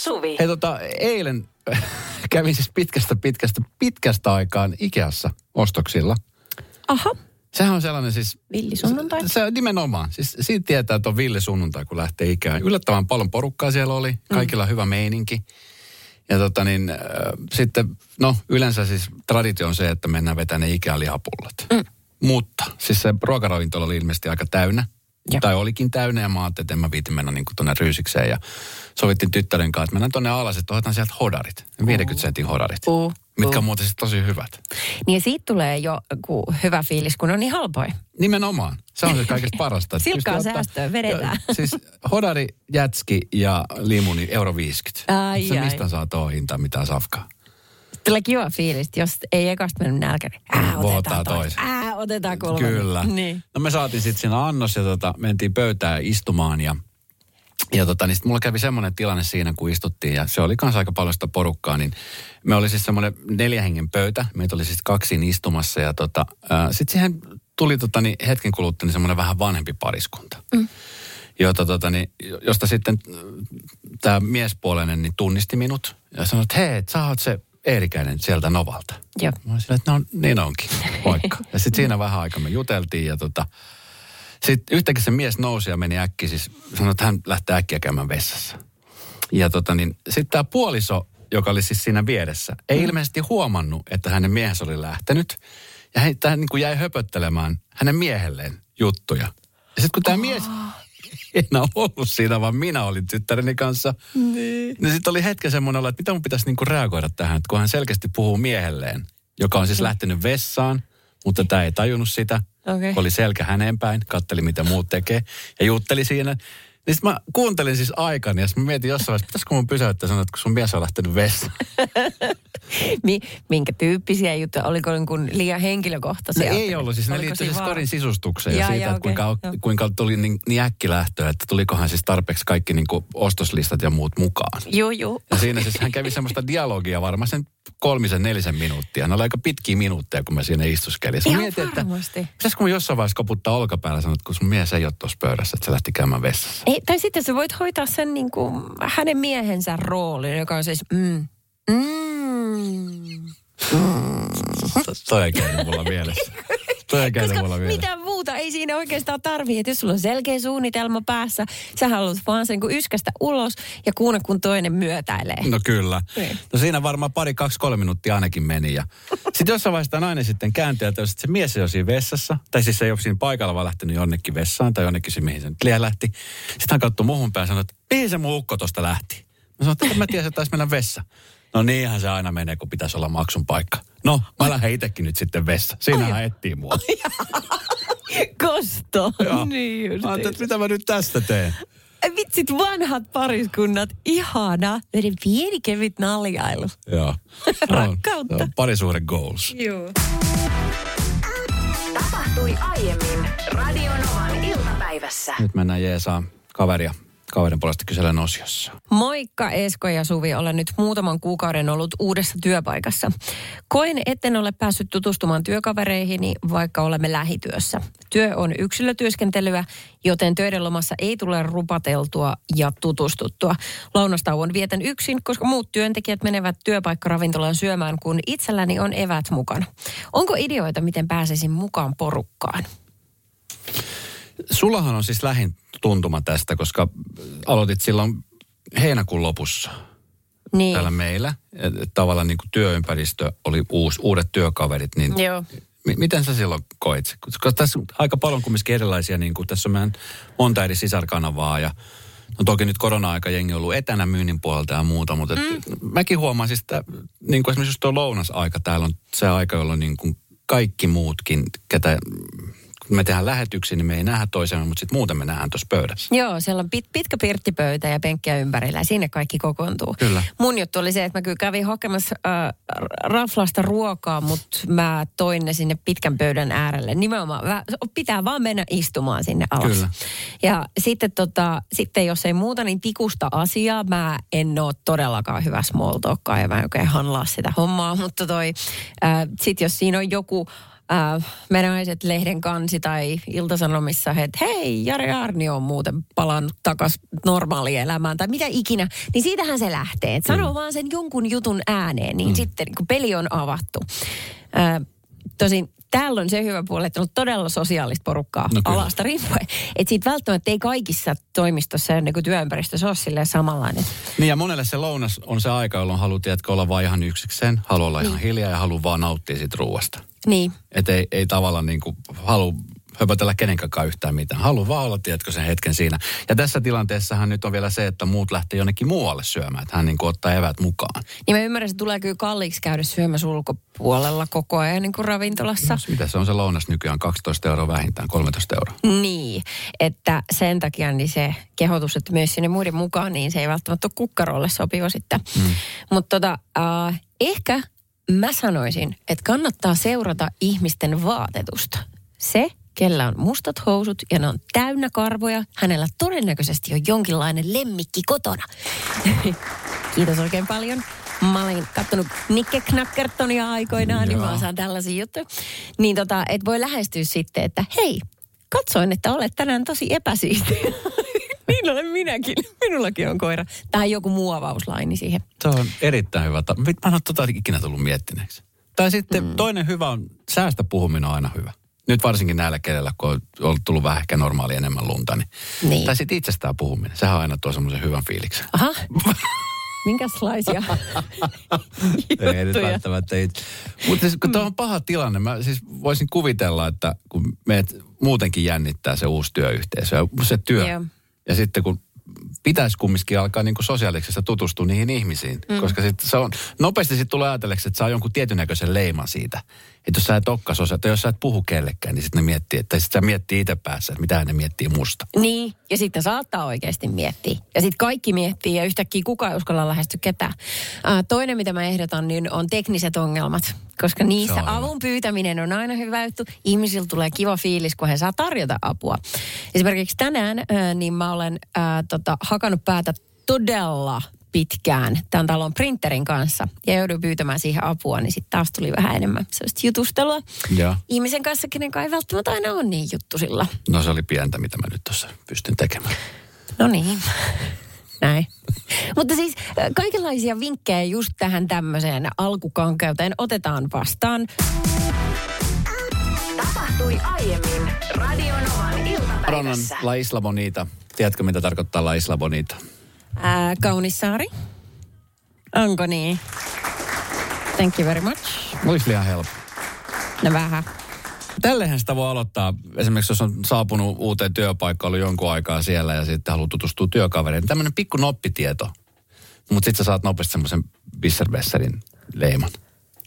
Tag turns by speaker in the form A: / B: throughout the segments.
A: Suvi.
B: Hei tota, eilen kävin siis pitkästä, pitkästä, pitkästä aikaan Ikeassa ostoksilla.
C: Aha,
B: Sehän on sellainen siis...
C: Villisunnuntai.
B: Se, se on nimenomaan. Siis siitä tietää, että on villisunnuntai, kun lähtee ikään. Yllättävän paljon porukkaa siellä oli. Kaikilla mm. hyvä meininki. Ja tota niin, äh, sitten, no yleensä siis traditio on se, että mennään vetämään ne Ikean lihapullat. Mm. Mutta siis se ruokaravintola oli ilmeisesti aika täynnä.
C: Joo.
B: Tai olikin täynnä ja mä ajattelin, että en mä viitin mennä niin tuonne ryysikseen. Ja sovittiin tyttären kanssa, että mennään tuonne alas, että otetaan sieltä hodarit. 50 sentin hodarit.
C: Uh,
B: Mitkä on muuten tosi hyvät.
C: Niin ja siitä tulee jo ku, hyvä fiilis, kun on niin halpoja.
B: Nimenomaan. Se on se kaikista parasta.
C: Silkkaa säästöä, vedetään.
B: Joo, Siis hodari, jätski ja limuni euro 50.
C: Ai, ai.
B: mistä saa tuo hintaa mitään safkaa.
C: Tulee kiva fiilis, jos ei ekasta mennyt nälkä, niin ää,
B: Vohotaan
C: otetaan tois. Ää, otetaan kolmannen.
B: Kyllä.
C: Niin.
B: No me saatiin sitten siinä annos ja tota, mentiin pöytään istumaan ja ja tota, niin sit mulla kävi semmoinen tilanne siinä, kun istuttiin, ja se oli kanssa aika paljon sitä porukkaa, niin me oli siis semmoinen neljä hengen pöytä, meitä oli siis kaksi istumassa, ja tota, sitten siihen tuli tota, niin hetken kuluttua niin semmoinen vähän vanhempi pariskunta. Mm. Jota, tota, niin, josta sitten tämä miespuolinen niin tunnisti minut ja sanoi, että hei, sä oot se Eerikäinen sieltä Novalta.
C: Joo.
B: Mä olin silleen, että no niin onkin, moikka. ja sitten siinä vähän aikaa me juteltiin ja tota, sitten yhtäkkiä se mies nousi ja meni äkki, siis sanoi, että hän lähtee äkkiä käymään vessassa. Ja tota niin, sitten tämä puoliso, joka oli siis siinä vieressä, ei mm. ilmeisesti huomannut, että hänen miehensä oli lähtenyt. Ja hän, hän niin kuin jäi höpöttelemään hänen miehelleen juttuja. Ja sitten kun tämä mies enää ollut siinä, vaan minä olin tyttäreni kanssa. Niin. Niin sitten oli hetken semmoinen olo, että mitä mun pitäisi niinku reagoida tähän, että kun hän selkeästi puhuu miehelleen, joka on siis lähtenyt vessaan, mutta tämä ei tajunnut sitä.
C: Okei.
B: Oli selkä häneen päin, katteli mitä muut tekee ja jutteli siinä. Niin sit mä kuuntelin siis aikani ja mä mietin jossain vaiheessa, pitäisikö mun pysäyttää sanoa, että kun sun mies on lähtenyt vessaan.
C: Mi, minkä tyyppisiä juttuja? Oliko niin kuin liian
B: No
C: henkilökohtaisia?
B: ei ollut, siis ne
C: Oliko
B: liittyi
C: siinä
B: siis
C: vaan-
B: korin sisustukseen ja
C: Jaa,
B: siitä,
C: jaa,
B: että kuinka,
C: okei, joo.
B: kuinka tuli niin, niin äkkilähtöä, että tulikohan siis tarpeeksi kaikki niin kuin ostoslistat ja muut mukaan.
C: Juu, juu.
B: Ja siinä siis hän kävi semmoista dialogia varmaan sen kolmisen, nelisen minuuttia. Ne oli aika pitkiä minuutteja, kun mä siinä istuskelin.
C: Ihan
B: mietin, että pitäisikö mun jossain vaiheessa koputtaa olkapäällä ja sanoa, että kun sun mies ei ole tuossa pöydässä, että se lähti käymään vessassa.
C: Ei, tai sitten sä voit hoitaa sen niin kuin hänen miehensä roolin, joka on siis mm, mm.
B: Toi ei käynyt mulla mielessä. Toi ei käynyt mulla mielessä.
C: mitä muuta ei siinä oikeastaan tarvii. Että jos sulla on selkeä suunnitelma päässä, sä haluat vaan sen kuin yskästä ulos ja kuunnella, kun toinen myötäilee.
B: No kyllä.
C: Niin.
B: No siinä varmaan pari, kaksi, kolme minuuttia ainakin meni. Ja sitten jossain vaiheessa tämä nainen sitten kääntyi, että se mies ei ole siinä vessassa. Tai siis se ei ole siinä paikalla, vaan lähtenyt jonnekin vessaan tai jonnekin se, mihin se nyt lähti. Sitten hän katsoi muhun päin ja sanoi, että mihin se mun ukko tosta lähti. Mä sanoin, että en mä tiedä, että taisi mennä vessa. No niinhän se aina menee, kun pitäisi olla maksun paikka. No, mä lähden itsekin nyt sitten vessa. Siinä hän etsii mua.
C: Kosto.
B: Joo.
C: niin just.
B: Mä ajattelin, että mitä mä nyt tästä teen.
C: Ai Vitsit, vanhat pariskunnat. Ihana. Meidän pieni kevyt naljailu.
B: Joo.
C: Rakkautta.
B: Se on parisuhde goals.
C: Joo.
A: Tapahtui aiemmin Radionovan iltapäivässä.
B: Nyt mennään jeesaa kaveria kaverin puolesta kyselen osiossa.
C: Moikka Esko ja Suvi, olen nyt muutaman kuukauden ollut uudessa työpaikassa. Koen, etten ole päässyt tutustumaan työkavereihini, vaikka olemme lähityössä. Työ on yksilötyöskentelyä, joten töiden lomassa ei tule rupateltua ja tutustuttua. Lounastauon vietän yksin, koska muut työntekijät menevät työpaikkaravintolaan syömään, kun itselläni on evät mukana. Onko ideoita, miten pääsisin mukaan porukkaan?
B: Sullahan on siis lähin tuntuma tästä, koska aloitit silloin heinäkuun lopussa
C: Niin.
B: täällä meillä. Et, et tavallaan niin kuin työympäristö oli uus, uudet työkaverit, niin
C: Joo.
B: m- miten sä silloin koit? Koska tässä on aika paljon kumminkin erilaisia, niin kuin tässä on meidän monta eri sisarkanavaa ja No toki nyt korona-aika jengi on ollut etänä myynnin puolelta ja muuta, mutta mm. mäkin huomaan siis, että niin kuin esimerkiksi tuo lounasaika, täällä on se aika, jolloin niin kuin kaikki muutkin, ketä kun me tehdään lähetyksiä, niin me ei nähdä toisemme, mutta sitten muuten me nähdään tuossa pöydässä.
C: Joo, siellä on pit, pitkä pirttipöytä ja penkkiä ympärillä ja sinne kaikki kokoontuu.
B: Kyllä.
C: Mun juttu oli se, että mä kyllä kävin hakemassa äh, raflasta ruokaa, mutta mä toin ne sinne pitkän pöydän äärelle. Nimenomaan, mä, pitää vaan mennä istumaan sinne alas.
B: Kyllä.
C: Ja sitten, tota, sitten jos ei muuta, niin tikusta asiaa. Mä en ole todellakaan hyvä small talkkaa ja mä en oikein handlaa sitä hommaa, mutta toi, äh, sit jos siinä on joku äh, me naiset lehden kansi tai iltasanomissa, että hei, Jari Arni on muuten palannut takaisin normaalielämään tai mitä ikinä, niin siitähän se lähtee. Et sanoo vaan sen jonkun jutun ääneen, niin mm. sitten niin kun peli on avattu. Äh, tosin täällä on se hyvä puoli, että on todella sosiaalista porukkaa
B: No kyllä.
C: alasta riippuen. Että siitä välttämättä ei kaikissa toimistossa ja niin työympäristössä ole silleen samanlainen.
B: Niin ja monelle se lounas on se aika, jolloin haluaa tiedätkö, olla vaan ihan yksikseen, haluaa olla ihan hiljaa ja haluaa vaan nauttia siitä ruuasta.
C: Niin.
B: Että ei, ei tavallaan niin kuin halua höpötellä kenenkään yhtään mitään. Haluaa vaan olla, tiedätkö, sen hetken siinä. Ja tässä tilanteessahan nyt on vielä se, että muut lähtee jonnekin muualle syömään. Että hän niin kuin ottaa evät mukaan.
C: Niin mä ymmärrän, että tulee kyllä kalliiksi käydä syömässä ulkopuolella koko ajan niin kuin ravintolassa.
B: Mitä se on se lounas nykyään? 12 euroa vähintään, 13 euroa.
C: Niin, että sen takia niin se kehotus, että myös sinne muiden mukaan, niin se ei välttämättä ole kukkarolle sopiva sitten. Mm. Mutta tota, äh, ehkä mä sanoisin, että kannattaa seurata ihmisten vaatetusta. Se, kellä on mustat housut ja ne on täynnä karvoja, hänellä todennäköisesti on jonkinlainen lemmikki kotona. Kiitos oikein paljon. Mä olin kattonut Nikke Knackertonia aikoinaan, niin mä
B: Joo.
C: osaan tällaisia juttuja. Niin tota, et voi lähestyä sitten, että hei, katsoin, että olet tänään tosi epäsiisti. niin olen minäkin. Minullakin on koira. Tai joku muovauslaini siihen.
B: Se on erittäin hyvä. Mä en ole tota ikinä tullut miettineeksi. Tai sitten mm. toinen hyvä on, säästä puhuminen on aina hyvä. Nyt varsinkin näillä kenellä, kun on tullut vähän ehkä normaali enemmän lunta. Niin.
C: Niin.
B: Tai sitten itsestään puhuminen. Sehän aina tuo semmoisen hyvän fiiliksen.
C: Aha. Minkälaisia
B: Ei nyt välttämättä. Mutta siis, kun tuo on paha tilanne, mä siis voisin kuvitella, että kun meidät muutenkin jännittää se uusi työyhteisö ja se työ.
C: Joo.
B: Ja sitten kun pitäisi kumminkin alkaa niin sosiaalisessa tutustua niihin ihmisiin. Mm. Koska sit se on, nopeasti sitten tulee ajatelleeksi, että saa jonkun tietyn näköisen leiman siitä. Että jos sä et olekaan tai jos sä et puhu kellekään, niin sitten ne miettii, että sitten sä miettii itse päässä, että mitä ne miettii musta.
C: Niin, ja sitten saattaa oikeasti miettiä. Ja sitten kaikki miettii ja yhtäkkiä kukaan ei uskalla lähestyä ketään. Ää, toinen, mitä mä ehdotan, niin on tekniset ongelmat. Koska niissä
B: on
C: avun pyytäminen on aina hyvä juttu. Ihmisillä tulee kiva fiilis, kun he saa tarjota apua. Esimerkiksi tänään, ää, niin mä olen ää, tota, hakannut päätä todella pitkään tämän talon printerin kanssa ja jouduin pyytämään siihen apua, niin sitten taas tuli vähän enemmän sellaista jutustelua.
B: Joo.
C: Ihmisen kanssa, kenen kanssa ei välttämättä aina ole niin juttusilla.
B: No se oli pientä, mitä mä nyt tuossa pystyn tekemään.
C: No niin, näin. Mutta siis kaikenlaisia vinkkejä just tähän tämmöiseen alkukankeuteen otetaan vastaan.
A: Tapahtui aiemmin Radionovan
B: Ronan
A: iltapäivässä.
B: La Isla Bonita. Tiedätkö, mitä tarkoittaa La Isla Bonita?
C: Ää, Kaunissaari. Onko niin? Thank you very much.
B: Olisi liian helppo.
C: No vähän.
B: Tällehän sitä voi aloittaa, esimerkiksi jos on saapunut uuteen työpaikkaan, ollut jonkun aikaa siellä ja sitten haluaa tutustua työkavereihin. Tämmöinen pikku noppitieto. Mutta sitten sä saat nopeasti semmoisen Bisserbesserin leiman.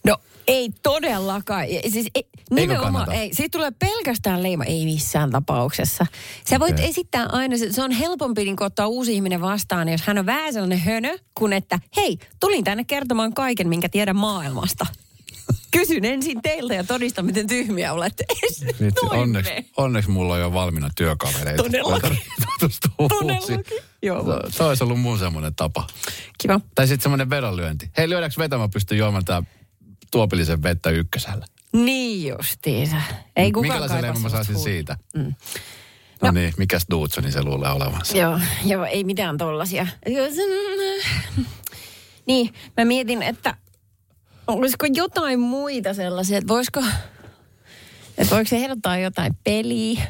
C: No ei todellakaan. Siis, ei, nimenomaan ei. Siitä tulee pelkästään leima, ei missään tapauksessa. Sä voit
B: Okei.
C: esittää aina, se, on helpompi niin ottaa uusi ihminen vastaan, jos hän on vähän sellainen hönö, kuin että hei, tulin tänne kertomaan kaiken, minkä tiedän maailmasta. Kysyn ensin teiltä ja todista, miten tyhmiä olette.
B: Vitsi,
C: noin
B: onneksi, onneksi mulla on jo valmiina työkavereita.
C: Todellakin. Todellakin. Joo.
B: Se, se olisi ollut mun semmoinen tapa.
C: Kiva.
B: Tai sitten semmoinen vedonlyönti. Hei, lyödäänkö vetä, mä pystyn juomaan tää tuopillisen vettä ykkösellä.
C: Niin justiinsa. Ei kukaan
B: Minkälaisen leiman mä saisin
C: huutoa.
B: siitä? Mm. No, niin, mikäs Duutsoni se luulee olevansa?
C: Joo, joo, ei mitään tollasia. Niin, mä mietin, että olisiko jotain muita sellaisia, että voisiko, että voiko se ehdottaa jotain peliä?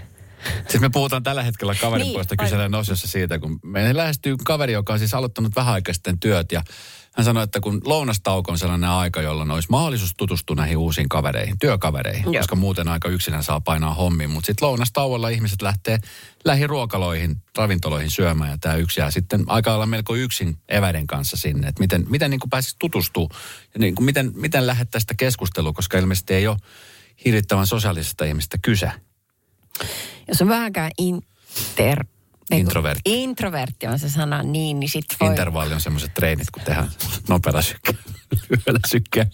B: Siis me puhutaan tällä hetkellä kaverin
C: Niin,
B: puolesta kyselen osiossa siitä, kun meidän lähestyy kaveri, joka on siis aloittanut vähän aikaa sitten työt ja hän sanoi, että kun lounastauko on sellainen aika, jolloin olisi mahdollisuus tutustua näihin uusiin kavereihin, työkavereihin,
C: Joo.
B: koska muuten aika yksinään saa painaa hommiin. Mutta sitten lounastauolla ihmiset lähtee lähiruokaloihin, ravintoloihin syömään ja tämä yksi jää sitten aika lailla melko yksin eväiden kanssa sinne. Että miten, miten niin pääsisi tutustumaan ja niin kuin miten, miten lähettää sitä keskustelua, koska ilmeisesti ei ole hirvittävän sosiaalisesta ihmistä kyse.
C: Jos on vähänkään inter...
B: Introvertti.
C: Introvertti on se sana, niin, niin sit voi...
B: Intervalli on semmoiset treenit, kun tehdään nopealla sykkeellä, sykkeellä.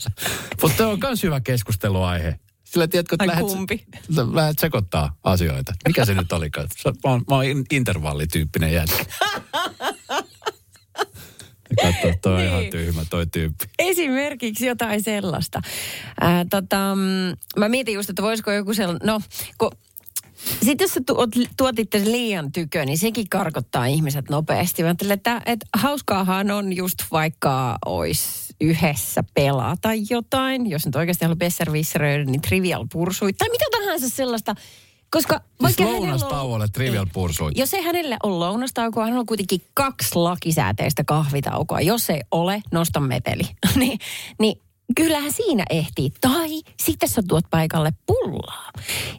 B: Mutta tämä on myös hyvä keskusteluaihe. Sillä tiedätkö, että lähdet,
C: kumpi?
B: lähdet sekoittaa asioita. Mikä se nyt olikaan? Sä- Mä oon, mä oon in- intervallityyppinen jätkä. Ja Toi, on ihan
C: Niin.
B: tyhmä toi tyyppi.
C: Esimerkiksi jotain sellaista. Ää, tota, mm, mä mietin just, että voisiko joku sellainen, no kun sitten jos sä tuot, tuot itse liian tykö, niin sekin karkottaa ihmiset nopeasti. Mä että, että hauskaahan on just vaikka olisi yhdessä pelata jotain. Jos nyt oikeasti haluaa besservisseröidä, niin trivial pursuit tai mitä tahansa sellaista. Koska
B: Siis
C: vaikka on-
B: lounastauolle trivial
C: Ei.
B: pursuit.
C: Jos ei hänellä ole lounastaukoa, hän on kuitenkin kaksi lakisääteistä kahvitaukoa. Jos ei ole, nosta meteli. niin, niin kyllähän siinä ehtii. Tai sitten sä tuot paikalle pullaa.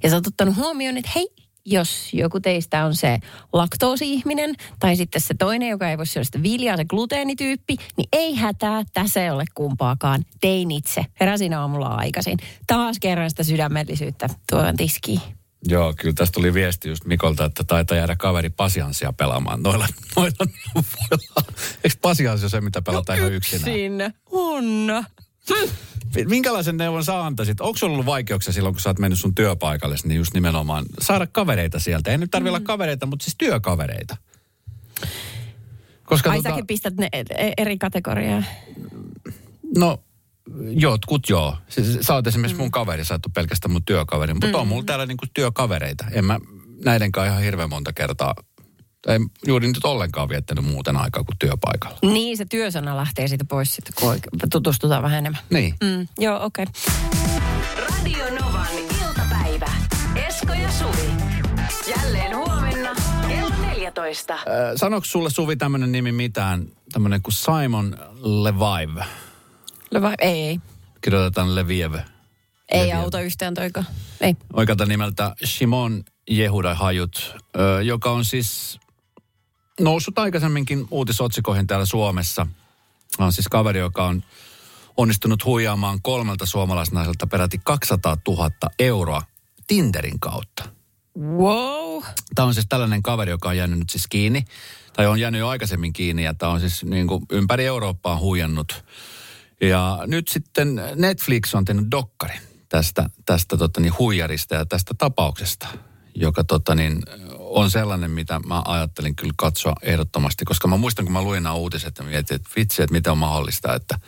C: Ja sä oot ottanut huomioon, että hei, jos joku teistä on se laktoosi-ihminen, tai sitten se toinen, joka ei voi syödä sitä viljaa, se gluteenityyppi, niin ei hätää, tässä ei ole kumpaakaan. Tein itse. Heräsin aamulla aikaisin. Taas kerran sitä sydämellisyyttä tuohon tiskiin.
B: Joo, kyllä tästä tuli viesti just Mikolta, että taitaa jäädä kaveri pasianssia pelaamaan noilla, noilla neuvoilla. Eikö pasianssi ole se, mitä pelataan ihan yksinään?
C: Yksin. On.
B: Minkälaisen neuvon sä antaisit? Onko sulla ollut vaikeuksia silloin, kun sä oot mennyt sun työpaikalle, niin just nimenomaan saada kavereita sieltä? Ei nyt tarvi
C: Mm.
B: olla kavereita, mutta siis työkavereita. Koska
C: Ai
B: tota,
C: säkin pistät ne e- eri kategoriaa.
B: no, jotkut joo. Siis, sä oot esimerkiksi mun kaveri, sä et ole pelkästään mun työkaveri, mutta on mulla täällä niinku työkavereita. En mä näidenkaan ihan hirveän monta kertaa, ei juuri nyt ollenkaan viettänyt muuten aikaa kuin työpaikalla.
C: Niin, se työsana lähtee siitä pois sitten, kun tutustutaan vähän enemmän.
B: Niin.
C: Mm, joo, okei. Okay.
A: Radio Novan iltapäivä. Esko ja Suvi. Jälleen huomenna kello 14.
B: Äh, sanoiko sulle Suvi tämmönen nimi mitään, tämmönen kuin Simon Levive?
C: Leva- ei, ei.
B: Kirjoitetaan Leviev.
C: Ei
B: Leviä.
C: auta yhtään toika. Ei.
B: Oikealta nimeltä Shimon Yehuda Hajut, joka on siis noussut aikaisemminkin uutisotsikoihin täällä Suomessa. On siis kaveri, joka on onnistunut huijaamaan kolmelta suomalaisnaiselta peräti 200 000 euroa Tinderin kautta.
C: Wow.
B: Tämä on siis tällainen kaveri, joka on jäänyt nyt siis kiinni, tai on jäänyt jo aikaisemmin kiinni, ja tämä on siis niin kuin ympäri Eurooppaa huijannut. Ja nyt sitten Netflix on tehnyt dokkarin tästä, tästä tota niin, huijarista ja tästä tapauksesta, joka tota niin, on sellainen, mitä mä ajattelin kyllä katsoa ehdottomasti, koska mä muistan, kun mä luin nämä uutiset ja mietin, että vitsi, että miten on mahdollista, että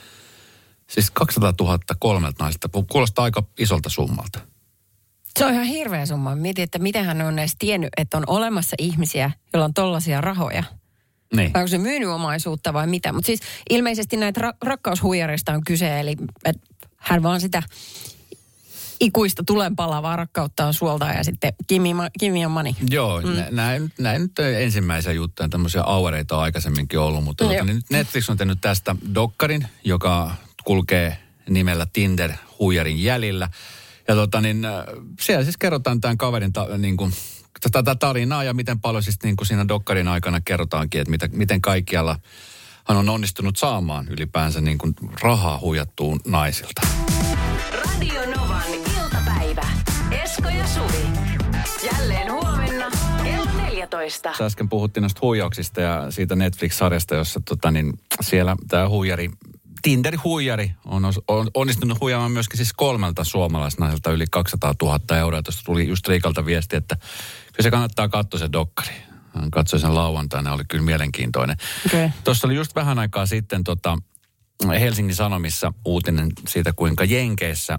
B: siis 200 000 kolmelta naiselta, kuulostaa aika isolta summalta.
C: Se on ihan hirveä summa. Mietin, että miten hän on edes tiennyt, että on olemassa ihmisiä, joilla on tollaisia rahoja.
B: Niin.
C: Vai onko se myynyt omaisuutta vai mitä? Mutta siis ilmeisesti näitä ra- rakkaushuijarista on kyse, eli hän vaan sitä ikuista tulenpalavaa rakkautta on suolta ja sitten Kimi, Kimi on mani.
B: Joo, mm. näin, näin nyt ensimmäisiä juttuja, tämmöisiä auereita on aikaisemminkin ollut, mutta
C: No
B: niin nyt Netflix on tehnyt tästä dokkarin, joka kulkee nimellä Tinder huijarin jäljillä. Ja tota niin, äh, siellä siis kerrotaan tämän kaverin ta, niin kuin, tätä tarinaa ja miten paljon siis niin kuin siinä dokkarin aikana kerrotaankin, että mitä, miten kaikkialla hän on onnistunut saamaan ylipäänsä niin kuin rahaa huijattuun naisilta.
A: Radio Novan iltapäivä. Esko ja Suvi. Jälleen huomenna kello 14.
B: Sä äsken puhuttiin noista huijauksista ja siitä Netflix-sarjasta, jossa tota, niin, siellä tämä huijari, Tinder-huijari on, os- on onnistunut huijaamaan myöskin siis kolmelta suomalaisnaiselta yli 200 000 euroa. Tuosta tuli just Riikalta viesti, että kyllä se kannattaa katsoa se dokkari. Hän katsoi sen lauantaina, oli kyllä mielenkiintoinen.
C: Okei.
B: Tuossa oli just vähän aikaa sitten tota, Helsingin Sanomissa uutinen siitä, kuinka Jenkeissä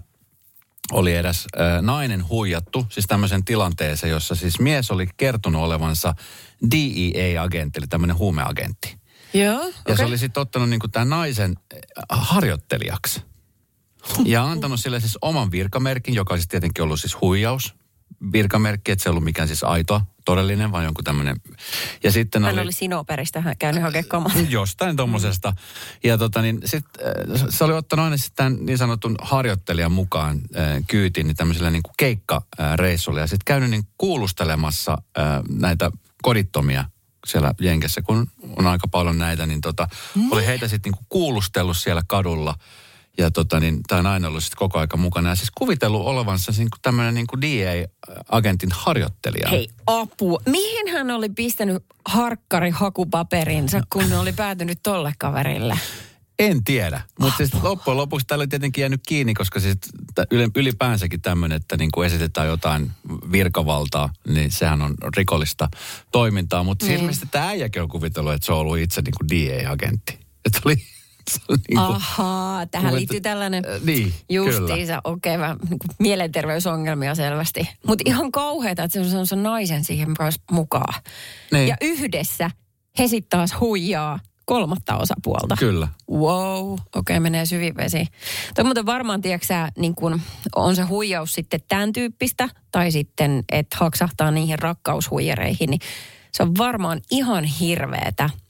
B: oli edes äh, nainen huijattu, siis tämmöisen tilanteeseen, jossa siis mies oli kertonut olevansa DEA-agentti, eli tämmöinen huumeagentti.
C: Joo,
B: Ja
C: okei.
B: se oli sitten ottanut niinku tämän naisen äh, harjoittelijaksi. Ja antanut sille siis oman virkamerkin, joka olisi tietenkin ollut siis huijaus. Virkamerkki, että se ei ollut mikään siis aito, todellinen, vaan jonkun tämmöinen. Ja sitten
C: Hän oli Sinoperistä hän käynyt hakemaan.
B: Jostain tuommoisesta. Ja tota niin, sit, äh, se oli ottanut aina sitten niin sanotun harjoittelijan mukaan äh, kyytiin niin tämmöisellä niin kuin keikkareissulla. Ja sitten käynyt niin kuulustelemassa äh, näitä kodittomia siellä Jenkessä, kun on aika paljon näitä, niin tota, oli heitä sitten niin kuulustellut siellä kadulla. Ja tota niin, tämä nainen ollut sitten koko aika mukana. Ja siis kuvitellut olevansa niin kuin tämmöinen niin kuin DA-agentin harjoittelija.
C: Hei, apua. Mihin hän oli pistänyt harkkari hakupaperinsa, kun ne oli päätynyt tolle kaverille?
B: En tiedä, mutta siis loppujen lopuksi täällä oli tietenkin jäänyt kiinni, koska siis ylipäänsäkin tämmöinen, että niin kuin esitetään jotain virkavaltaa, niin sehän on rikollista toimintaa. Mutta niin.
C: Niin.
B: ilmeisesti tämä äijäkin on kuvitellut, että se on ollut itse niin kuin DA-agentti. Että oli niin kuin,
C: Ahaa, tähän
B: Mulle-
C: liittyy tällainen
B: Äh, niin,
C: justiinsa, okei, okay, niin mielenterveysongelmia selvästi. Mutta ihan kauheata, että se on se naisen siihen myös mukaan.
B: Niin.
C: Ja yhdessä he sitten taas huijaa kolmatta osapuolta.
B: Kyllä.
C: Wow, okei, okay, menee syvin vesi. Toi muuten varmaan, tiedätkö niin kun, on se huijaus sitten tämän tyyppistä, tai sitten, että haksahtaa niihin rakkaushuijareihin, niin se on varmaan ihan hirveetä, et,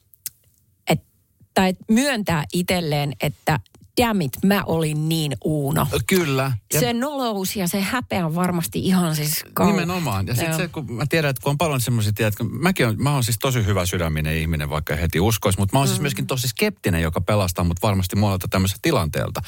C: tai myöntää itselleen, että dammit, mä olin niin uuno.
B: Kyllä. Ja
C: Se nolous ja se häpeä on varmasti ihan siis kauhean.
B: Nimenomaan. Ja sitten se, kun mä tiedän, että kun on paljon semmoisia, tiedätkö, mäkin on, mä oon siis tosi hyvä sydäminen ihminen, vaikka heti uskois, mutta mä oon siis myöskin tosi skeptinen, joka pelastaa mut varmasti monelta tämmöiseltä tilanteelta.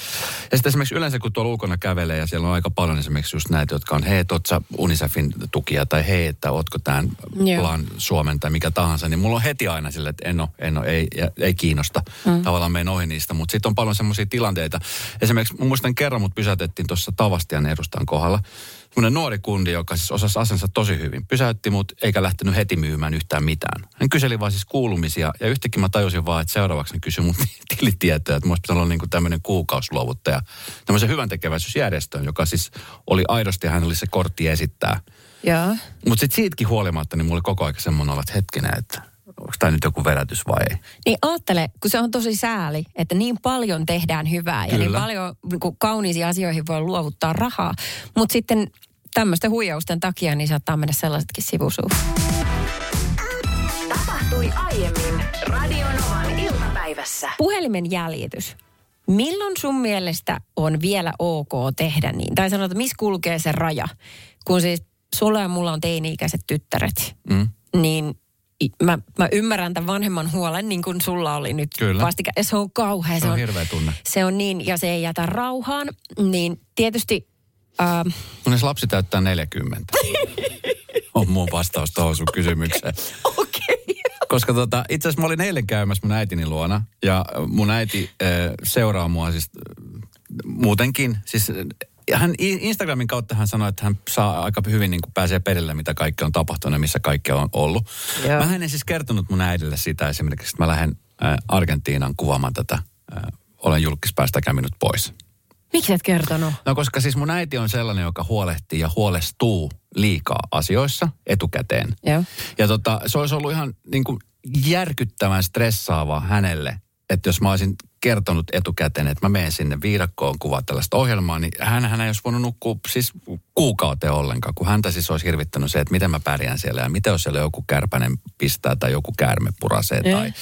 B: Ja sitten esimerkiksi yleensä, kun tuolla ulkona kävelee ja siellä on aika paljon esimerkiksi just näitä, jotka on, hei, oot sä Unicefin tukia, tai hei, että ootko tämän
C: Joo.
B: Plan Suomen tai mikä tahansa, niin mulla on heti aina sille, että en ole, en ole, ei, ei kiinnosta. Mm. Tavallaan menen ohi niistä, mutta sitten on paljon semmoisia tilanteita. Esimerkiksi mä muistan kerran mut pysäytettiin tuossa Tavastian edustan kohdalla. Semmoinen nuori kundi, joka siis osasi asensa tosi hyvin. Pysäytti mut eikä lähtenyt heti myymään yhtään mitään. Hän kyseli vaan siis kuulumisia ja yhtäkkiä mä tajusin vaan, että seuraavaksi hän kysyi mun tilitietoja, että musta pitäisi olla niinku tämmöinen kuukausiluovuttaja. Tämmöisen hyvän tekeväisyysjärjestöön, joka siis oli aidosti, hän oli se kortti esittää. Mutta sitten siitäkin huolimatta, niin mulla oli koko ajan semmoinen olo, että hetkinen, että onko tämä nyt joku vedätys vai ei.
C: Niin ajattele, kun se on tosi sääli, että niin paljon tehdään hyvää ja niin
B: Kyllä.
C: paljon niin kuin kauniisiin asioihin voi luovuttaa rahaa. Mutta sitten tämmöisten huijausten takia niin saattaa mennä sellaisetkin sivusuun.
A: Tapahtui aiemmin Radionovan iltapäivässä.
C: Puhelimen jäljitys. Milloin sun mielestä on vielä ok tehdä niin? Tai sanotaan, että missä kulkee se raja? Kun siis sulla ja mulla on teini-ikäiset tyttäret,
B: Mm.
C: niin mä, mä ymmärrän tämän vanhemman huolen, niin kuin sulla oli nyt
B: Kyllä.
C: vastika. Ja se on kauhea.
B: Se on hirveä tunne.
C: Se on niin, ja se ei jätä rauhaan. Niin tietysti, ähm,
B: Kunnes lapsi täyttää 40. on mun vastaus tuohon sun kysymykseen.
C: okei.
B: Koska tota, itse asiassa mä olin eilen käymässä mun äitini luona. Ja mun äiti äh, seuraa mua siis äh, muutenkin. Siis hän Instagramin kautta hän sanoi, että hän saa aika hyvin niin kuin pääsee perille, mitä kaikki on tapahtunut ja missä kaikki on ollut.
C: Joo.
B: Mä en siis kertonut mun äidille sitä esimerkiksi, että mä lähden äh, Argentiinaan kuvaamaan tätä. Äh, olen julkispäästäkää minut pois.
C: Miksi et kertonut?
B: No koska siis mun äiti on sellainen, joka huolehtii ja huolestuu liikaa asioissa etukäteen.
C: Joo.
B: Ja tota, se olisi ollut ihan niin kuin järkyttävän stressaava hänelle, että jos mä olisin kertonut etukäteen, että mä menen sinne viidakkoon kuvaa tällaista ohjelmaa, niin hän, hän ei olisi voinut nukkua siis kuukauteen ollenkaan, kun häntä siis olisi hirvittänyt se, että miten mä pärjään siellä ja mitä jos siellä joku kärpänen pistää tai joku käärme purasee
C: Joo.
B: tai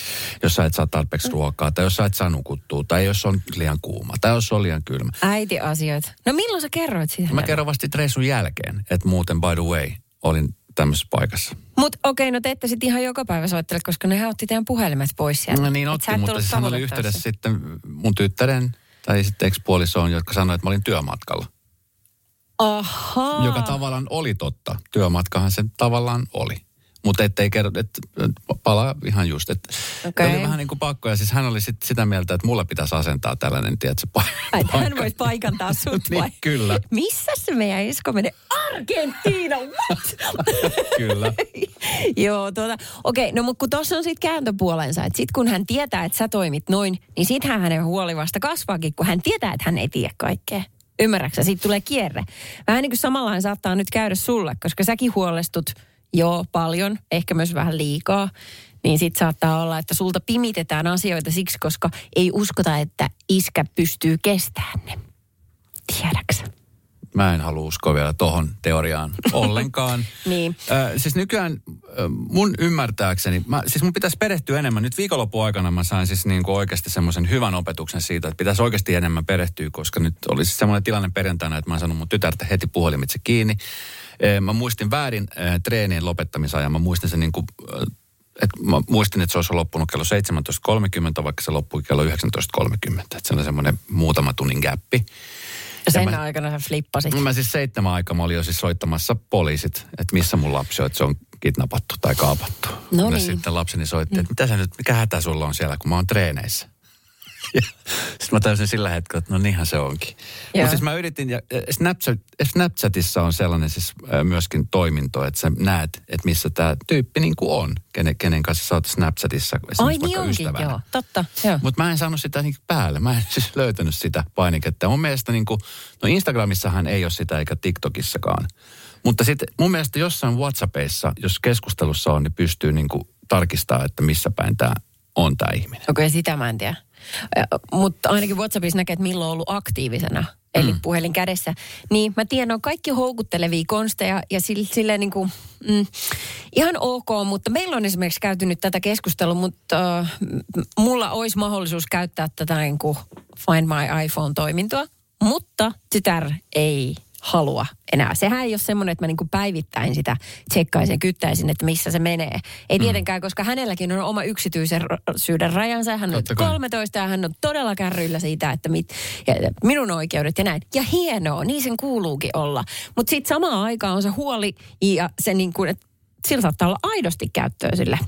B: jos sä et saa tarpeeksi ruokaa tai jos sä et saa nukuttua tai jos on liian kuuma tai jos on liian kylmä.
C: Äiti-asioita. No milloin sä kerroit siitä?
B: Mä kerron vasta reissun jälkeen, että muuten by the way olin tämmöisessä paikassa.
C: Mutta okei, no te ette sitten ihan joka päivä soittele, koska ne otti teidän puhelimet pois sieltä.
B: No niin otti, mutta siis hän oli yhteydessä sitten mun tyttären tai sitten ex-puolisoon, jotka sanoi, että mä olin työmatkalla.
C: Ahaa.
B: Joka tavallaan oli totta. Työmatkahan se tavallaan oli. Mutta ettei kerro, että palaa ihan just. Että
C: Okei.
B: Oli vähän niin kuin pakko. Ja siis hän oli sit sitä mieltä, että mulle pitäisi asentaa tällainen, tiedätkö,
C: Ai, että hän voisi paikantaa sut vai?
B: niin, kyllä,
C: Missä se meidän Esko menee? Argentiina, what?
B: kyllä.
C: Joo, tuota, okei, no mutta kun tuossa on sitten kääntöpuolensa, että sit kun hän tietää, että sä toimit noin, niin sittenhän hänen huoli vasta kasvaakin, kun hän tietää, että hän ei tiedä kaikkea. Ymmärräksä? Siitä tulee kierre. Vähän niin kuin samanlainen saattaa nyt käydä sulle, koska säkin huolestut joo paljon, ehkä myös vähän liikaa. Niin sit saattaa olla, että sulta pimitetään asioita siksi, koska ei uskota, että iskä pystyy kestämään ne. Tiedäksä?
B: Mä en halua uskoa vielä tohon teoriaan ollenkaan.
C: Niin.
B: Äh, siis nykyään äh, mun ymmärtääkseni, mä, siis mun pitäisi perehtyä enemmän. Nyt viikonlopun aikana mä sain siis niin kuin oikeasti semmoisen hyvän opetuksen siitä, että pitäisi oikeasti enemmän perehtyä, koska nyt oli siis semmoinen tilanne perjantaina, että mä oon saanut mun tytärtä heti puhelimitse kiinni. Mä muistin väärin treenien lopettamisajan. Mä muistin sen niin kuin, että mä muistin, että se olisi loppunut kello 17.30, vaikka se loppui kello 19.30. Että se on semmoinen muutama tunnin gappi.
C: Sen
B: mä-
C: aikana sä flippasit.
B: Mä siis seitsemän aikaa mä olin jo siis soittamassa poliisit, että missä mun lapsi on, että se on kidnappattu tai kaapattu.
C: No
B: ja
C: niin.
B: sitten lapseni soitti, että mitä sä nyt, mikä hätä sulla on siellä, kun mä oon treeneissä. Ja sit mä täysin sillä hetkellä, että no niinhän se onkin. Mutta siis mä yritin, ja äh, Snapchat, Snapchatissa on sellainen siis äh, myöskin toiminto, että sä näet, että missä tämä tyyppi niin kuin on, kenen, kenen kanssa sä oot Snapchatissa
C: Ai niin onkin,
B: ystävänä.
C: joo. Totta, joo.
B: Mutta mä en saanut sitä niin päälle. Mä en siis löytänyt sitä painiketta. Mun mielestä niin kuin, no Instagramissahan ei ole sitä eikä TikTokissakaan. Mutta sitten mun mielestä jossain WhatsAppissa, jos keskustelussa on, niin pystyy niin kuin tarkistaa, että missä päin tämä on tämä ihminen.
C: Okei, sitä mä en tiedä. Mutta ainakin WhatsAppissa näkee, että milloin on ollut aktiivisena, eli mm. puhelin kädessä. Niin mä tiedän, on kaikki houkuttelevia konsteja ja sille, sille niin kuin, mm, ihan ok, mutta meillä on esimerkiksi käyty nyt tätä keskustelua, mutta äh, m- mulla olisi mahdollisuus käyttää tätä niin kuin Find My iPhone-toimintoa, mutta tytär ei halua enää. Sehän ei ole semmoinen, että mä niinku päivittäin sitä tsekkaisin ja kyttäisin, että missä se menee. Ei tietenkään, koska hänelläkin on oma yksityisyyden rajansa. Hän on
B: Totta kai.
C: 13 ja hän on todella kärryillä siitä, että mit, ja minun oikeudet ja näin. Ja hienoa, niin sen kuuluukin olla. Mutta sitten samaan aikaan on se huoli ja se niin kuin, että sillä saattaa olla aidosti käyttöä sille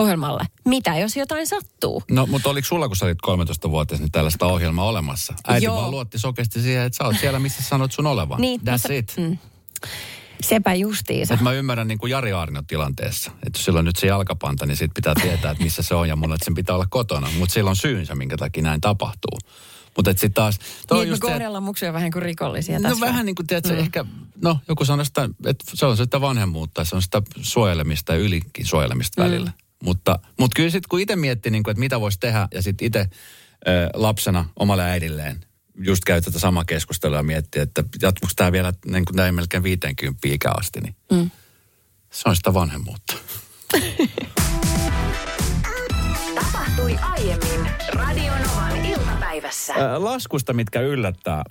C: ohjelmalle. Mitä jos jotain sattuu?
B: No, mutta oliko sulla, kun sä olit 13-vuotias, niin tällaista ohjelmaa olemassa? Äiti
C: Joo.
B: vaan luotti sokeasti siihen, että sä oot siellä, missä sanot sun olevan.
C: Niin,
B: That's
C: mutta-
B: it.
C: Mm. Sepä justiinsa.
B: Et mä ymmärrän niin kuin Jari Aarnio tilanteessa, että jos sillä on nyt se jalkapanta, niin sit pitää tietää, että missä se on ja mulla, että sen pitää olla kotona. Mutta sillä on syynsä, minkä takia näin tapahtuu. Mutta sitten taas... toi
C: Niin, me kohdellaan muksia vähän kuin rikollisia
B: No
C: tässä.
B: vähän niin kuin, tiedätkö, mm. ehkä, no joku sanoo sitä, että se on sitä vanhemmuutta, se on sitä suojelemista ja ylikin suojelemista mm. välillä. Mutta, mutta kyllä sitten kun itse miettii, niin kuin, että mitä voisi tehdä ja sitten itse lapsena omalle äidilleen just käy tätä samaa keskustelua ja miettii, että jatkuuko tämä vielä niin kuin näin melkein 50 ikää asti, niin mm. se on sitä vanhemmuutta.
A: Tapahtui aiemmin Radionovan iltapäivässä.
B: Ää, laskusta, mitkä yllättää. Ää,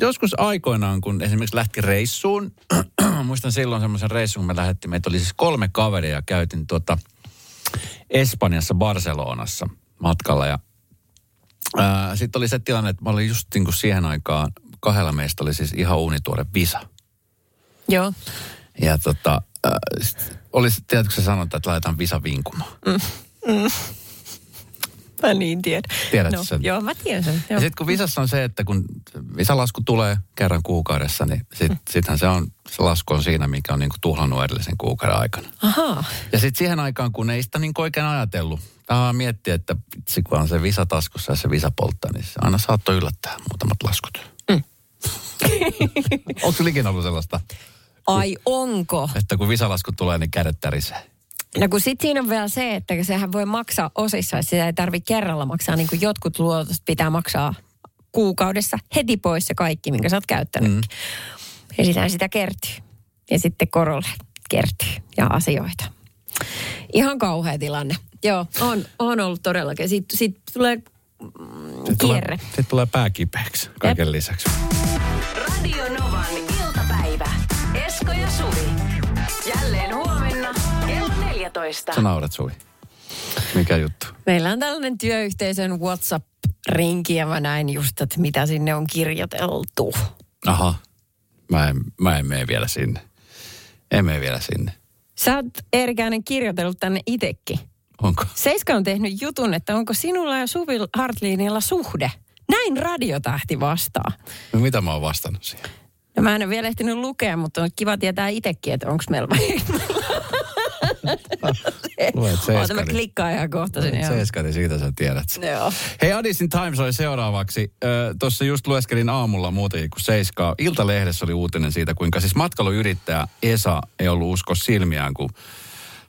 B: Joskus aikoinaan, kun esimerkiksi lähti reissuun, muistan silloin semmoisen reissun, kun me lähdettiin, meitä oli siis kolme kaveria ja käytin tuota Espanjassa, Barcelonassa matkalla. Ja sitten oli se tilanne, että mä olin just niin kuin siihen aikaan, kahdella meistä oli siis ihan uunituore visa.
C: Joo.
B: Ja tota, äh, sit oli, tiedätkö sä sanotaan, että laitetaan visa vinkumaan.
C: Mä niin tiedän.
B: Tiedätkö
C: no,
B: sen?
C: Joo, mä tiedän sen.
B: Ja
C: Joo.
B: sitten kun visassa on se, että kun visalasku tulee kerran kuukaudessa, niin sit,
C: Mm.
B: sittenhän se on, se lasku on siinä, mikä on niinku tuhlannut edellisen kuukauden aikana.
C: Ahaa.
B: Ja sitten siihen aikaan, kun ei sitä niin oikein ajatellut, vähän miettiä, että vitsi, kun on se visa taskussa ja se visa polttaa, niin se aina saattoi yllättää muutamat laskut.
C: Mm.
B: Onko sinulla ikinä ollut sellaista,
C: Ai onko?
B: että kun visalasku tulee, niin kädet tärisee?
C: No kun sit siinä on vielä se, että sehän voi maksaa osissa, että sitä ei tarvitse kerralla maksaa, niin kuin jotkut luotot pitää maksaa kuukaudessa heti pois se kaikki, minkä sä oot käyttänyt. Mm. Ja sitähän sitä kertyy. Ja sitten korolle kertyy ja asioita. Ihan kauhea tilanne. Joo, on, on ollut todellakin. Sitten sit tulee mm, kierre.
B: Tulee, sit tulee pää kipeäksi kaiken
C: Jep.
B: lisäksi.
A: Radio Novan iltapäivä. Esko ja Suvi. Jälleen huomenna kello 14.
B: Sä naurat, Suvi. Mikä juttu?
C: Meillä on tällainen työyhteisön WhatsApp-rinki ja mä näin just, että mitä sinne on kirjoiteltu.
B: Aha. Mä en, mä en mene vielä sinne. En mene vielä sinne.
C: Sä oot Eerikäinen kirjoitellut tänne itekin.
B: Onko?
C: Seiska on tehnyt jutun, että onko sinulla ja Suvi Hartliinilla suhde. Näin radiotähti vastaa.
B: No mitä mä oon vastannut siihen?
C: No mä en ole vielä ehtinyt lukea, mutta on kiva tietää itsekin, että onko meillä vai...
B: Luet seiskari.
C: mä klikkaan ihan kohta joo.
B: Seiskari, siitä sä tiedät sen.
C: Joo.
B: Hei, Addison Times oli seuraavaksi. Tuossa just lueskelin aamulla muutenkin kuin seiskaa. Iltalehdessä oli uutinen siitä, kuinka siis matkailuyrittäjä Esa ei ollut usko silmiään, kun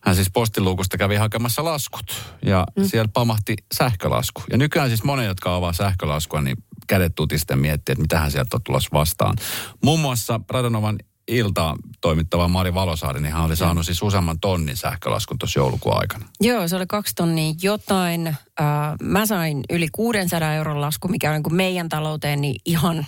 B: hän siis postiluukusta kävi hakemassa laskut. Ja mm. siellä pamahti sähkölasku. Ja nykyään siis monen, jotka avaa sähkölaskua, niin kädet tutisten miettii, että mitähän sieltä on tulossa vastaan. Muun muassa Radonovan iltaa toimittava Mari Valosaari, niin hän oli saanut siis useamman tonnin sähkölaskun tuossa joulukuun aikana.
C: Joo, se oli kaksi tonnia jotain. Äh, mä sain yli 600 euron lasku, mikä on niin kuin meidän talouteen niin ihan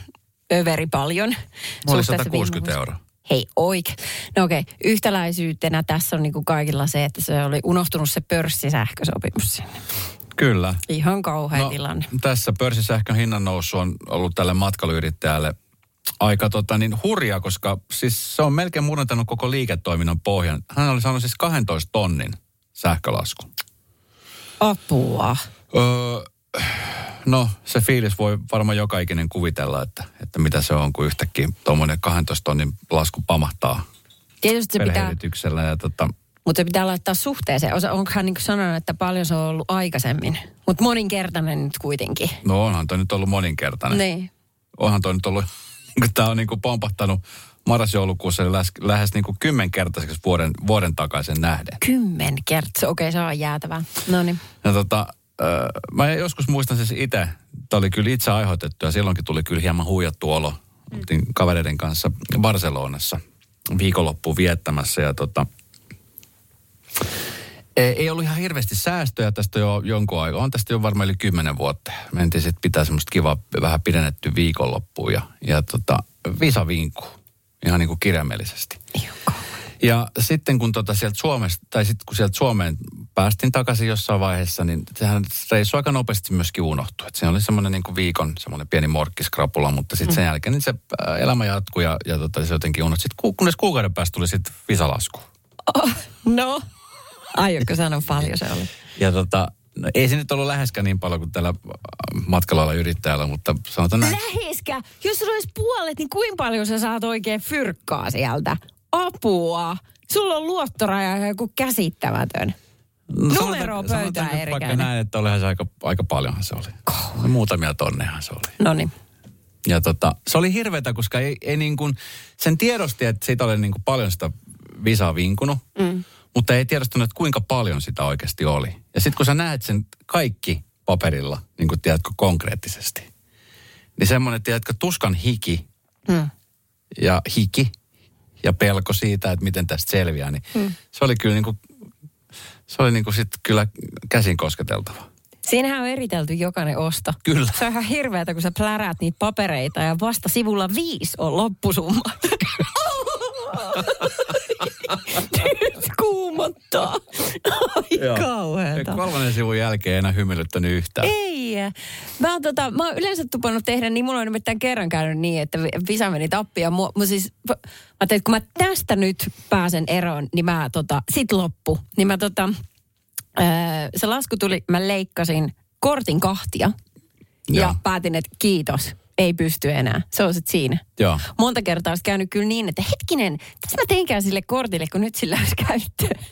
C: överi paljon.
B: Mulla oli
C: suhteessa
B: 160
C: viime
B: euroa.
C: Hei, oike. No okei, yhtäläisyytenä tässä on niin kuin kaikilla se, että se oli unohtunut se pörssisähkösopimus sinne.
B: Kyllä.
C: Ihan kauhea no, tilanne.
B: Tässä pörssisähkön hinnan nousu on ollut tälle matkailuyrittäjälle aika tota, niin hurja, koska siis se on melkein murentanut koko liiketoiminnan pohjan. Hän oli saanut siis 12 tonnin sähkölasku.
C: Apua.
B: Öö, no se fiilis voi varmaan joka ikinen kuvitella, että, että mitä se on, kun yhtäkkiä tuommoinen 12 tonnin lasku pamahtaa
C: Tietysti se pitää.
B: Ja tota,
C: mutta se pitää laittaa suhteeseen. Osa- Onko hän niin sanonut, että paljon se on ollut aikaisemmin? Mutta moninkertainen nyt kuitenkin.
B: no onhan toi nyt ollut moninkertainen.
C: Niin.
B: Onhan toi nyt ollut, tämä on niin kuin pompahtanut marras-joulukuussa lähes, lähes niin kuin kymmenkertaiseksi vuoden, vuoden takaisin nähden.
C: Kymmen kertaa. Okei, se on jäätävää. No niin.
B: Ja tota, äh, mä joskus muistan siis itse, tämä oli kyllä itse aiheutettu ja silloinkin tuli kyllä hieman huijattu olo. Oltiin kavereiden kanssa Barcelonassa viikonloppuun viettämässä ja tota, ei, ollut ihan hirveästi säästöjä tästä jo jonkun aikaa. On tästä jo varmaan yli kymmenen vuotta. Mentiin sitten pitää semmoista kivaa, vähän pidennetty viikonloppuun ja, ja tota, visavinku. Ihan niin kuin kirjaimellisesti. Ja sitten kun tota sieltä Suomesta, tai sitten kun sieltä Suomeen päästiin takaisin jossain vaiheessa, niin sehän reissu aika nopeasti myöskin unohtui. Et se oli semmoinen niin viikon semmoinen pieni morkkiskrapula, mutta sitten sen jälkeen niin se äh, elämä jatkui ja, ja tota, se jotenkin unohtui. Sitten ku, kunnes kuukauden päästä tuli sitten visalasku.
C: Oh, no. Aiotko sanoa paljon se oli?
B: Ja tota, no, ei se nyt ollut läheskään niin paljon kuin tällä matkalla yrittäjällä, mutta sanotaan näin.
C: Läheskä. Jos sulla olisi puolet, niin kuinka paljon sä saat oikein fyrkkaa sieltä? Apua. Sulla on luottoraja joku käsittämätön.
B: No,
C: Numero
B: sanotaan nyt Vaikka
C: Erikäinen.
B: näin, että olihan se aika, aika paljonhan se oli. No, muutamia tonnehan se oli.
C: No niin.
B: Ja tota, se oli hirveätä, koska ei, ei niin kuin, sen tiedosti, että siitä oli niin kuin paljon sitä visaa vinkunut, mm. Mutta ei tiedostanut, että kuinka paljon sitä oikeasti oli. Ja sitten kun sä näet sen kaikki paperilla, niin kuin tiedätkö konkreettisesti, niin semmoinen, tiedätkö, tuskan hiki
C: Mm.
B: ja hiki ja pelko siitä, että miten tästä selviää, niin mm. se oli kyllä niin kuin, se oli niin kuin sit kyllä käsin kosketeltava.
C: Siinähän on eritelty jokainen osto.
B: Kyllä.
C: Se on ihan hirveätä, kun sä pläräät niitä papereita ja vasta sivulla viisi on loppusumma. Kuumottaa. Ai kauheeta.
B: Kolmannen sivun jälkeen ei enää hymyilyttänyt yhtään.
C: Ei. Mä oon, tota, mä oon yleensä tupannut tehdä niin, mulla on nimittäin kerran käynyt niin, että vi- visa meni tappia. Mua, mä siis, mä ajattelin, että kun mä tästä nyt pääsen eroon, niin mä tota, sit loppu. Niin mä tota, ää, se lasku tuli, mä leikkasin kortin kahtia. Ja
B: Joo.
C: päätin, että kiitos, ei pysty enää. Se on sit siinä.
B: Joo.
C: Monta kertaa olisi käynyt kyllä niin, että hetkinen, tässä mä teinkään sille kortille, kun nyt sillä olisi käyttöä.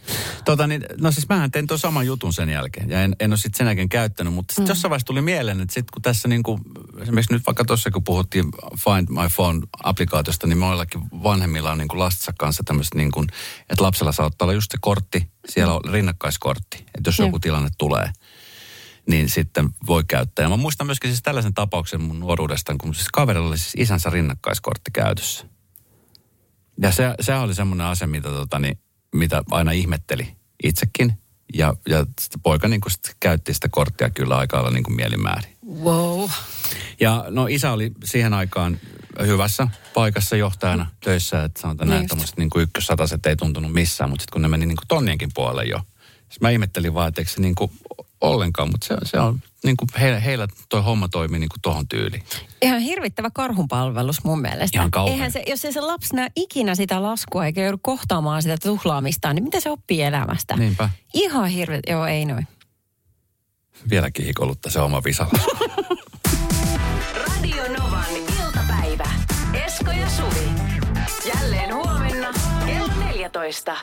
B: Tota niin, no siis mähän tein tuon saman jutun sen jälkeen ja en, en ole sitten sen jälkeen käyttänyt, mutta sitten mm. jossain vaiheessa tuli mieleen, että sitten kun tässä niin kuin, esimerkiksi nyt vaikka tuossa kun puhuttiin Find My Phone-applikaatiosta, niin moillakin vanhemmilla on niin kuin lastensa kanssa tämmöistä niin kuin, että lapsella saattaa olla just se kortti, siellä on rinnakkaiskortti, että jos
C: Joo.
B: joku tilanne tulee, niin sitten voi käyttää. Ja mä muistan myöskin siis tällaisen tapauksen mun nuoruudesta, kun siis kaverilla oli siis isänsä rinnakkaiskortti käytössä. Ja se, se oli semmoinen asia, mitä, tota, niin, mitä aina ihmetteli itsekin. Ja, ja sitten poika niin sit käytti sitä korttia kyllä aika lailla niin mielimäärin.
C: Wow.
B: Ja no isä oli siihen aikaan hyvässä paikassa johtajana töissä, että sanotaan näin, tämmöiset niin ykkössataset ei tuntunut missään, mutta sitten kun ne meni niin kuin tonnienkin puolelle jo, siis mä ihmettelin vaan, että eikö se niin kuin ollenkaan, mutta se, se on niin kuin heillä, heillä toi homma toimii niin kuin tohon tyyliin.
C: Ihan hirvittävä karhunpalvelus mun mielestä.
B: Ihan kauhean.
C: Eihän se, jos ei se lapsi näe ikinä sitä laskua eikä joudu kohtaamaan sitä tuhlaamistaan, niin mitä se oppii elämästä?
B: Niinpä.
C: Ihan hirveä, joo ei noin.
B: Vieläkin hikollutta se oma visala.
A: Radio Novan iltapäivä. Esko ja Suvi. Jälleen huomenna kello 14.